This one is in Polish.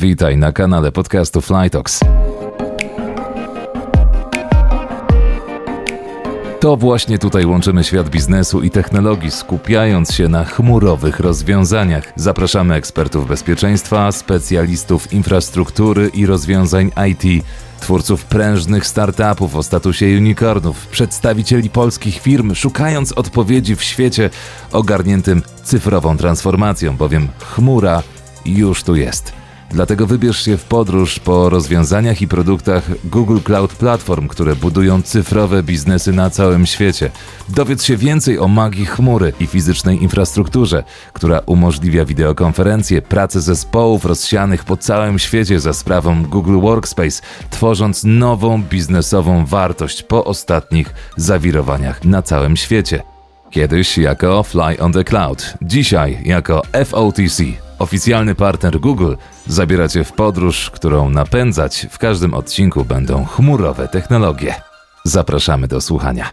Witaj na kanale podcastu Flytox. To właśnie tutaj łączymy świat biznesu i technologii, skupiając się na chmurowych rozwiązaniach. Zapraszamy ekspertów bezpieczeństwa, specjalistów infrastruktury i rozwiązań IT, twórców prężnych startupów o statusie unicornów, przedstawicieli polskich firm, szukając odpowiedzi w świecie ogarniętym cyfrową transformacją, bowiem chmura już tu jest. Dlatego wybierz się w podróż po rozwiązaniach i produktach Google Cloud Platform, które budują cyfrowe biznesy na całym świecie. Dowiedz się więcej o magii chmury i fizycznej infrastrukturze, która umożliwia wideokonferencje, pracę zespołów rozsianych po całym świecie za sprawą Google Workspace, tworząc nową biznesową wartość po ostatnich zawirowaniach na całym świecie. Kiedyś jako Fly on the Cloud, dzisiaj jako FOTC, oficjalny partner Google, zabiera Cię w podróż, którą napędzać w każdym odcinku będą chmurowe technologie. Zapraszamy do słuchania.